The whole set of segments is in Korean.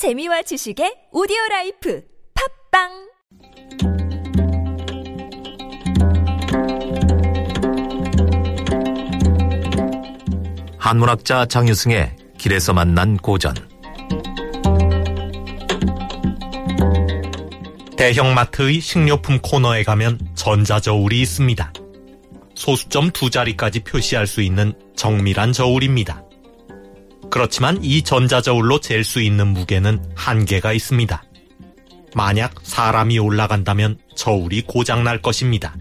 재미와 지식의 오디오 라이프 팝빵 한문학자 장유승의 길에서 만난 고전 대형마트의 식료품 코너에 가면 전자저울이 있습니다. 소수점 두 자리까지 표시할 수 있는 정밀한 저울입니다. 그렇지만 이 전자저울로 잴 수 있는 무게는 한계가 있습니다. 만약 사람이 올라간다면 저울이 고장날 것입니다.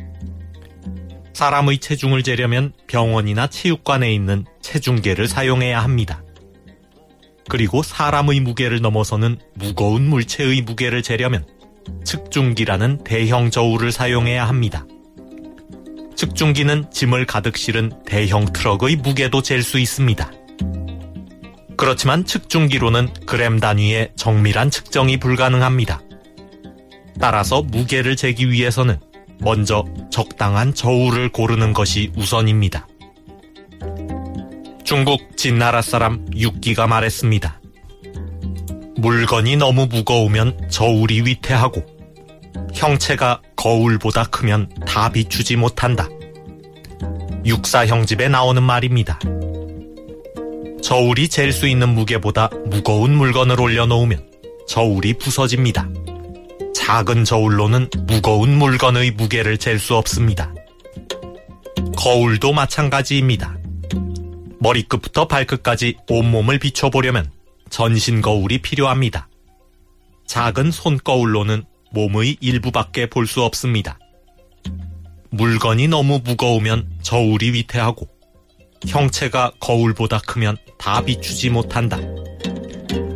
사람의 체중을 재려면 병원이나 체육관에 있는 체중계를 사용해야 합니다. 그리고 사람의 무게를 넘어서는 무거운 물체의 무게를 재려면 측중기라는 대형 저울을 사용해야 합니다. 측중기는 짐을 가득 실은 대형 트럭의 무게도 잴 수 있습니다. 그렇지만 측중기로는 그램 단위의 정밀한 측정이 불가능합니다. 따라서 무게를 재기 위해서는 먼저 적당한 저울을 고르는 것이 우선입니다. 중국 진나라 사람 육기가 말했습니다. 물건이 너무 무거우면 저울이 위태하고 형체가 거울보다 크면 다 비추지 못한다. 육사형집에 나오는 말입니다. 저울이 잴 수 있는 무게보다 무거운 물건을 올려놓으면 저울이 부서집니다. 작은 저울로는 무거운 물건의 무게를 잴 수 없습니다. 거울도 마찬가지입니다. 머리끝부터 발끝까지 온몸을 비춰보려면 전신 거울이 필요합니다. 작은 손거울로는 몸의 일부밖에 볼 수 없습니다. 물건이 너무 무거우면 저울이 위태하고 형체가 거울보다 크면 다 비추지 못한다.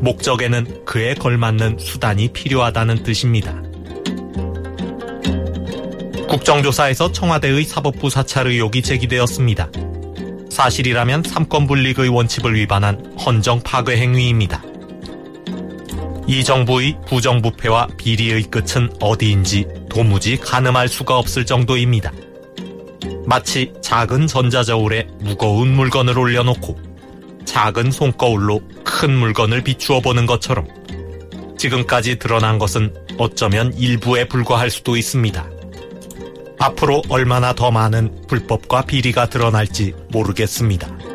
목적에는 그에 걸맞는 수단이 필요하다는 뜻입니다. 국정조사에서 청와대의 사법부 사찰 의혹이 제기되었습니다. 사실이라면 삼권분립의 원칙을 위반한 헌정 파괴 행위입니다. 이 정부의 부정부패와 비리의 끝은 어디인지 도무지 가늠할 수가 없을 정도입니다. 마치 작은 전자저울에 무거운 물건을 올려놓고 작은 손거울로 큰 물건을 비추어 보는 것처럼 지금까지 드러난 것은 어쩌면 일부에 불과할 수도 있습니다. 앞으로 얼마나 더 많은 불법과 비리가 드러날지 모르겠습니다.